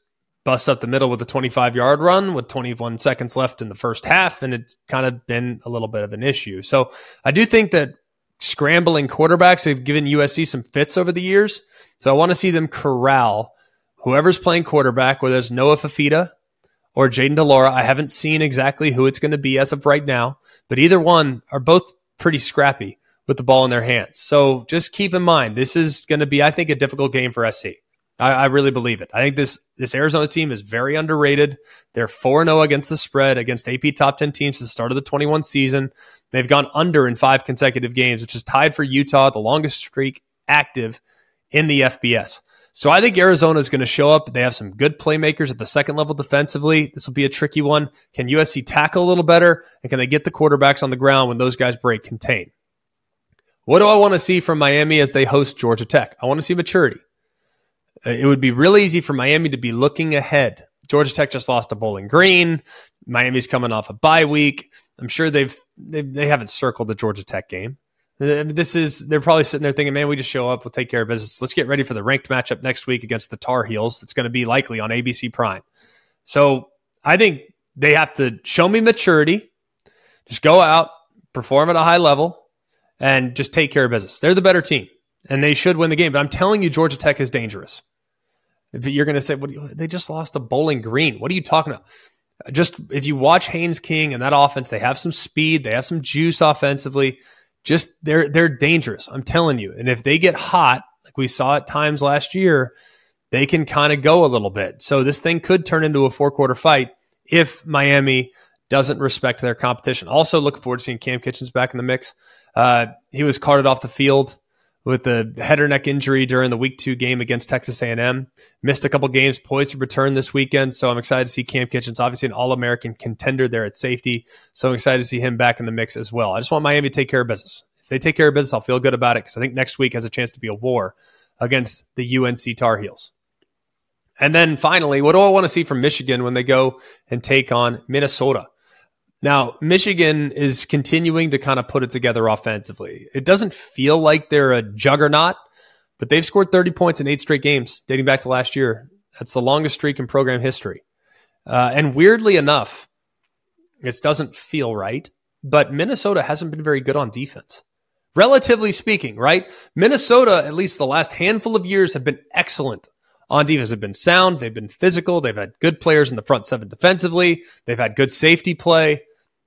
busts up the middle with a 25 yard run with 21 seconds left in the first half. And it's kind of been a little bit of an issue. So I do think that scrambling quarterbacks have given USC some fits over the years. So I want to see them corral whoever's playing quarterback, whether it's Noah Fifita or Jayden de Laura. I haven't seen exactly who it's going to be as of right now, but either one are both pretty scrappy with the ball in their hands. So just keep in mind, this is going to be, I think, a difficult game for SC. I, I, really believe it. I think this this Arizona team is very underrated. They're 4 0 against the spread against AP top 10 teams at the start of the 21 season. They've gone under in five consecutive games, which is tied for Utah, the longest streak active in the FBS. So I think Arizona is going to show up. They have some good playmakers at the second level defensively. This will be a tricky one. Can USC tackle a little better? And can they get the quarterbacks on the ground when those guys break contain? What do I want to see from Miami as they host Georgia Tech? I want to see maturity. Uh, it would be really easy for Miami to be looking ahead. Georgia Tech just lost to Bowling Green. Miami's coming off a bye week. I'm sure they've, they've they haven't circled the Georgia Tech game. Uh, this is they're probably sitting there thinking, man, we just show up, we'll take care of business. Let's get ready for the ranked matchup next week against the Tar Heels. That's going to be likely on ABC Prime. So I think they have to show me maturity. Just go out, perform at a high level, and just take care of business. They're the better team, and they should win the game. But I'm telling you, Georgia Tech is dangerous. You're going to say, "What? they just lost to Bowling Green." What are you talking about? Just if you watch Haynes King and that offense, they have some speed, they have some juice offensively. Just they're they're dangerous. I'm telling you. And if they get hot, like we saw at times last year, they can kind of go a little bit. So this thing could turn into a four quarter fight if Miami doesn't respect their competition. Also, looking forward to seeing Kam Kinchens back in the mix. Uh, he was carted off the field with a head or neck injury during the week two game against Texas A&M. Missed a couple games, poised to return this weekend. So I'm excited to see Kam Kinchens, obviously an All-American contender there at safety. So I'm excited to see him back in the mix as well. I just want Miami to take care of business. If they take care of business, I'll feel good about it because I think next week has a chance to be a war against the UNC Tar Heels. And then finally, what do I want to see from Michigan when they go and take on Minnesota? Now, Michigan is continuing to kind of put it together offensively. It doesn't feel like they're a juggernaut, but they've scored 30 points in eight straight games dating back to last year. That's the longest streak in program history. Uh, and weirdly enough, this doesn't feel right, but Minnesota hasn't been very good on defense. Relatively speaking, right? Minnesota, at least the last handful of years, have been excellent on defense. Have been sound. They've been physical. They've had good players in the front seven defensively. They've had good safety play.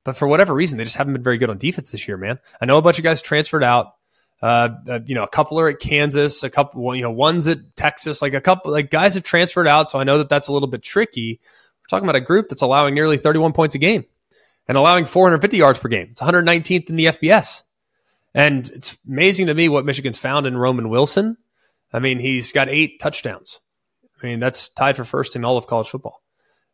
But for whatever reason, they just haven't been very good on defense this year, man. I know a bunch of guys transferred out. Uh, uh, you know, a couple are at Kansas, a couple, you know, one's at Texas. Like a couple, like guys have transferred out, so I know that that's a little bit tricky. We're talking about a group that's allowing nearly 31 points a game and allowing 450 yards per game. It's 119th in the FBS, and it's amazing to me what Michigan's found in Roman Wilson. I mean, he's got eight touchdowns. I mean, that's tied for first in all of college football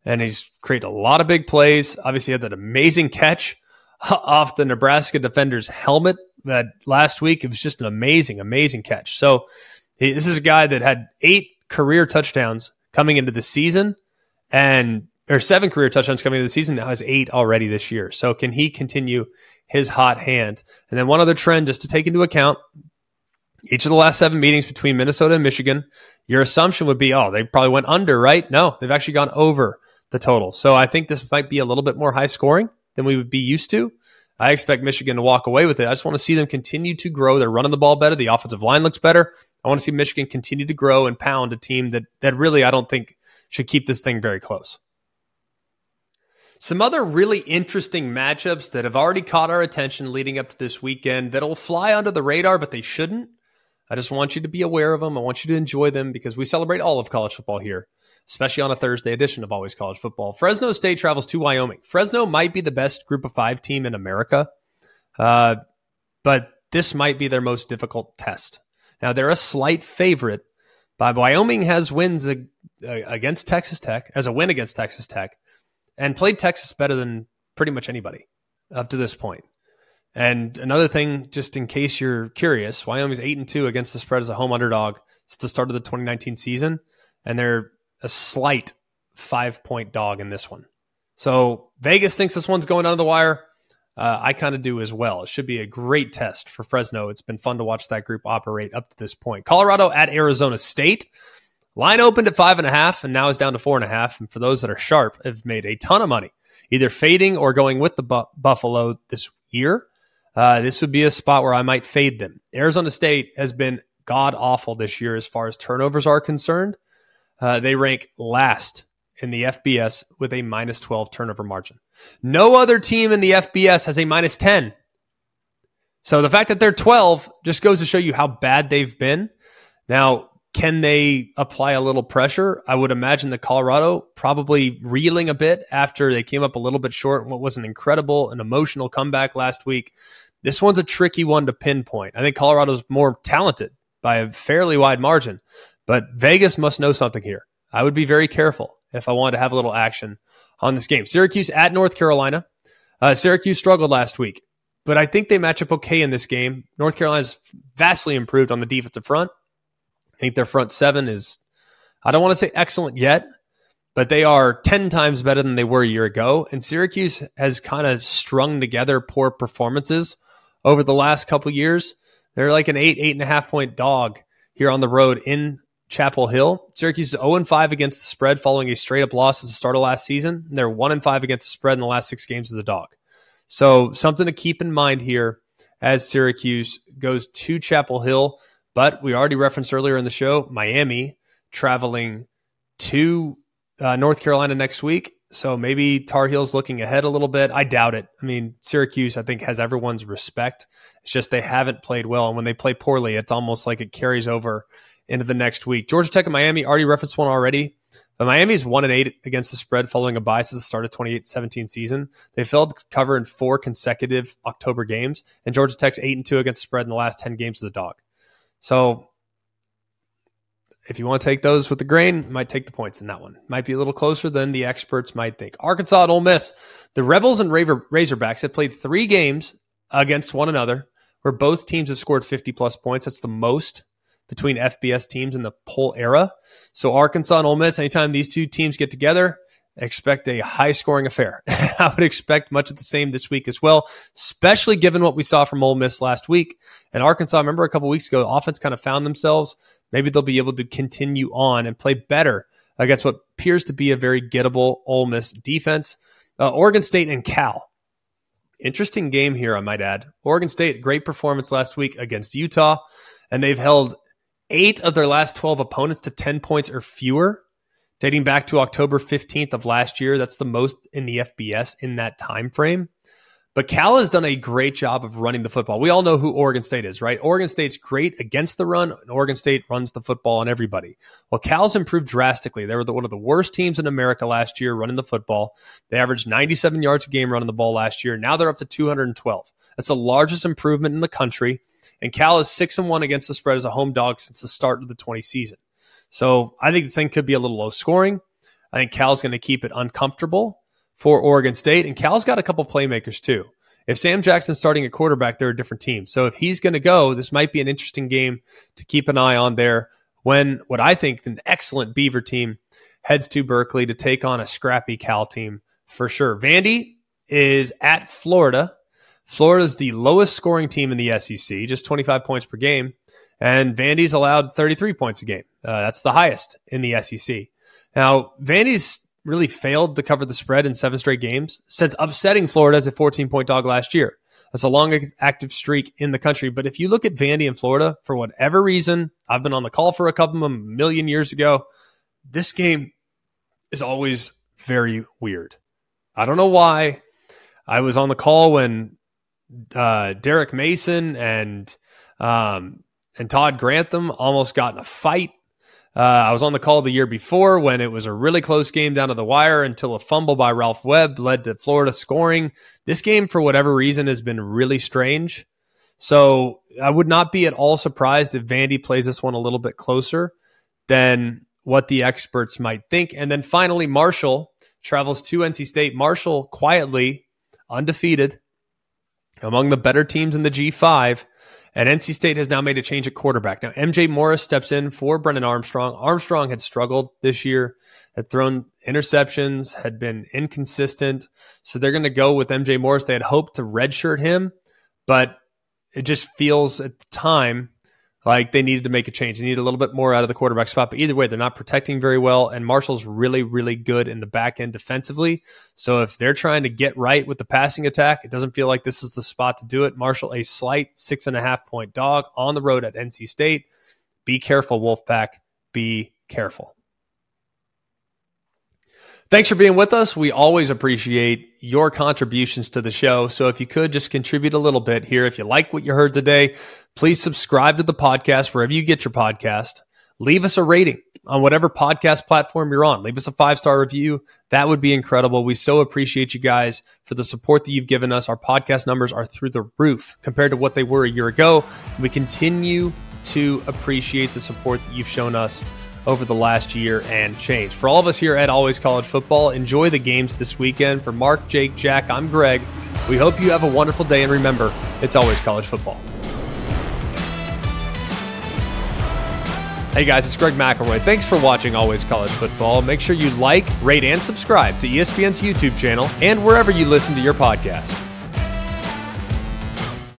and he's created a lot of big plays. Obviously, had that amazing catch off the Nebraska defender's helmet that last week. It was just an amazing, amazing catch. So he, this is a guy that had eight career touchdowns coming into the season, and or seven career touchdowns coming into the season. Now has eight already this year. So can he continue his hot hand? And then one other trend just to take into account. Each of the last seven meetings between Minnesota and Michigan, your assumption would be, oh, they probably went under, right? No, they've actually gone over the total. So I think this might be a little bit more high scoring than we would be used to. I expect Michigan to walk away with it. I just want to see them continue to grow. They're running the ball better. The offensive line looks better. I want to see Michigan continue to grow and pound a team that that really I don't think should keep this thing very close. Some other really interesting matchups that have already caught our attention leading up to this weekend that'll fly under the radar, but they shouldn't. I just want you to be aware of them. I want you to enjoy them because we celebrate all of college football here especially on a Thursday edition of Always College Football. Fresno State travels to Wyoming. Fresno might be the best group of five team in America, uh, but this might be their most difficult test. Now, they're a slight favorite, but Wyoming has wins against Texas Tech, as a win against Texas Tech, and played Texas better than pretty much anybody up to this point. And another thing, just in case you're curious, Wyoming's eight and two against the spread as a home underdog since the start of the 2019 season, and they're a slight five point dog in this one. So Vegas thinks this one's going under the wire. Uh, I kind of do as well. It should be a great test for Fresno. It's been fun to watch that group operate up to this point. Colorado at Arizona State. Line opened at five and a half and now is down to four and a half. And for those that are sharp, have made a ton of money, either fading or going with the bu- Buffalo this year. Uh, this would be a spot where I might fade them. Arizona State has been god awful this year as far as turnovers are concerned. Uh, they rank last in the FBS with a minus 12 turnover margin. No other team in the FBS has a minus 10. So the fact that they're 12 just goes to show you how bad they've been. Now, can they apply a little pressure? I would imagine the Colorado probably reeling a bit after they came up a little bit short. What was an incredible and emotional comeback last week. This one's a tricky one to pinpoint. I think Colorado's more talented by a fairly wide margin. But Vegas must know something here. I would be very careful if I wanted to have a little action on this game. Syracuse at North Carolina. Uh, Syracuse struggled last week, but I think they match up okay in this game. North Carolina's vastly improved on the defensive front. I think their front seven is, I don't want to say excellent yet, but they are 10 times better than they were a year ago. And Syracuse has kind of strung together poor performances over the last couple years. They're like an eight, eight and a half point dog here on the road in Chapel Hill. Syracuse is 0 5 against the spread following a straight up loss at the start of last season. And they're 1 5 against the spread in the last six games as a dog. So, something to keep in mind here as Syracuse goes to Chapel Hill. But we already referenced earlier in the show Miami traveling to uh, North Carolina next week. So maybe Tar Heels looking ahead a little bit. I doubt it. I mean, Syracuse, I think, has everyone's respect. It's just they haven't played well. And when they play poorly, it's almost like it carries over into the next week. Georgia Tech and Miami already referenced one already. But Miami's one and eight against the spread following a bias at the start of 28-17 season. They failed to cover in four consecutive October games, and Georgia Tech's eight and two against the spread in the last 10 games of the dog. So if you want to take those with the grain, might take the points in that one. Might be a little closer than the experts might think. Arkansas and Ole Miss. The Rebels and Razorbacks have played three games against one another where both teams have scored 50 plus points. That's the most between FBS teams in the poll era. So Arkansas and Ole Miss, anytime these two teams get together, expect a high scoring affair. I would expect much of the same this week as well, especially given what we saw from Ole Miss last week. And Arkansas, remember a couple weeks ago, offense kind of found themselves. Maybe they'll be able to continue on and play better against what appears to be a very gettable Ole Miss defense. Uh, Oregon State and Cal. Interesting game here, I might add. Oregon State, great performance last week against Utah, and they've held eight of their last 12 opponents to 10 points or fewer, dating back to October 15th of last year. That's the most in the FBS in that time frame. But Cal has done a great job of running the football. We all know who Oregon State is, right? Oregon State's great against the run, and Oregon State runs the football on everybody. Well, Cal's improved drastically. They were the, one of the worst teams in America last year running the football. They averaged 97 yards a game running the ball last year. Now they're up to 212. That's the largest improvement in the country. And Cal is six and one against the spread as a home dog since the start of the 20 season. So I think this thing could be a little low scoring. I think Cal's going to keep it uncomfortable for Oregon State. And Cal's got a couple playmakers too. If Sam Jackson's starting at quarterback, they're a different team. So if he's going to go, this might be an interesting game to keep an eye on there when what I think an excellent Beaver team heads to Berkeley to take on a scrappy Cal team for sure. Vandy is at Florida. Florida is the lowest scoring team in the SEC, just 25 points per game. And Vandy's allowed 33 points a game. Uh, that's the highest in the SEC. Now, Vandy's really failed to cover the spread in seven straight games since upsetting Florida as a 14 point dog last year. That's a long active streak in the country. But if you look at Vandy in Florida, for whatever reason, I've been on the call for a couple of a million years ago. This game is always very weird. I don't know why. I was on the call when uh, Derek Mason and um, and Todd Grantham almost got in a fight uh, I was on the call the year before when it was a really close game down to the wire until a fumble by Ralph Webb led to Florida scoring. This game, for whatever reason, has been really strange. So I would not be at all surprised if Vandy plays this one a little bit closer than what the experts might think. And then finally, Marshall travels to NC State. Marshall quietly undefeated among the better teams in the G5 and NC State has now made a change at quarterback. Now, MJ Morris steps in for Brennan Armstrong. Armstrong had struggled this year, had thrown interceptions, had been inconsistent. So they're going to go with MJ Morris. They had hoped to redshirt him, but it just feels at the time like they needed to make a change. They need a little bit more out of the quarterback spot. But either way, they're not protecting very well. And Marshall's really, really good in the back end defensively. So if they're trying to get right with the passing attack, it doesn't feel like this is the spot to do it. Marshall, a slight six and a half point dog on the road at NC State. Be careful, Wolfpack. Be careful. Thanks for being with us. We always appreciate your contributions to the show. So if you could just contribute a little bit here, if you like what you heard today, please subscribe to the podcast wherever you get your podcast. Leave us a rating on whatever podcast platform you're on. Leave us a five star review. That would be incredible. We so appreciate you guys for the support that you've given us. Our podcast numbers are through the roof compared to what they were a year ago. We continue to appreciate the support that you've shown us over the last year and change. For all of us here at Always College Football, enjoy the games this weekend. For Mark, Jake, Jack, I'm Greg. We hope you have a wonderful day, and remember, it's always college football. Hey guys, it's Greg McElroy. Thanks for watching Always College Football. Make sure you like, rate, and subscribe to ESPN's YouTube channel and wherever you listen to your podcasts.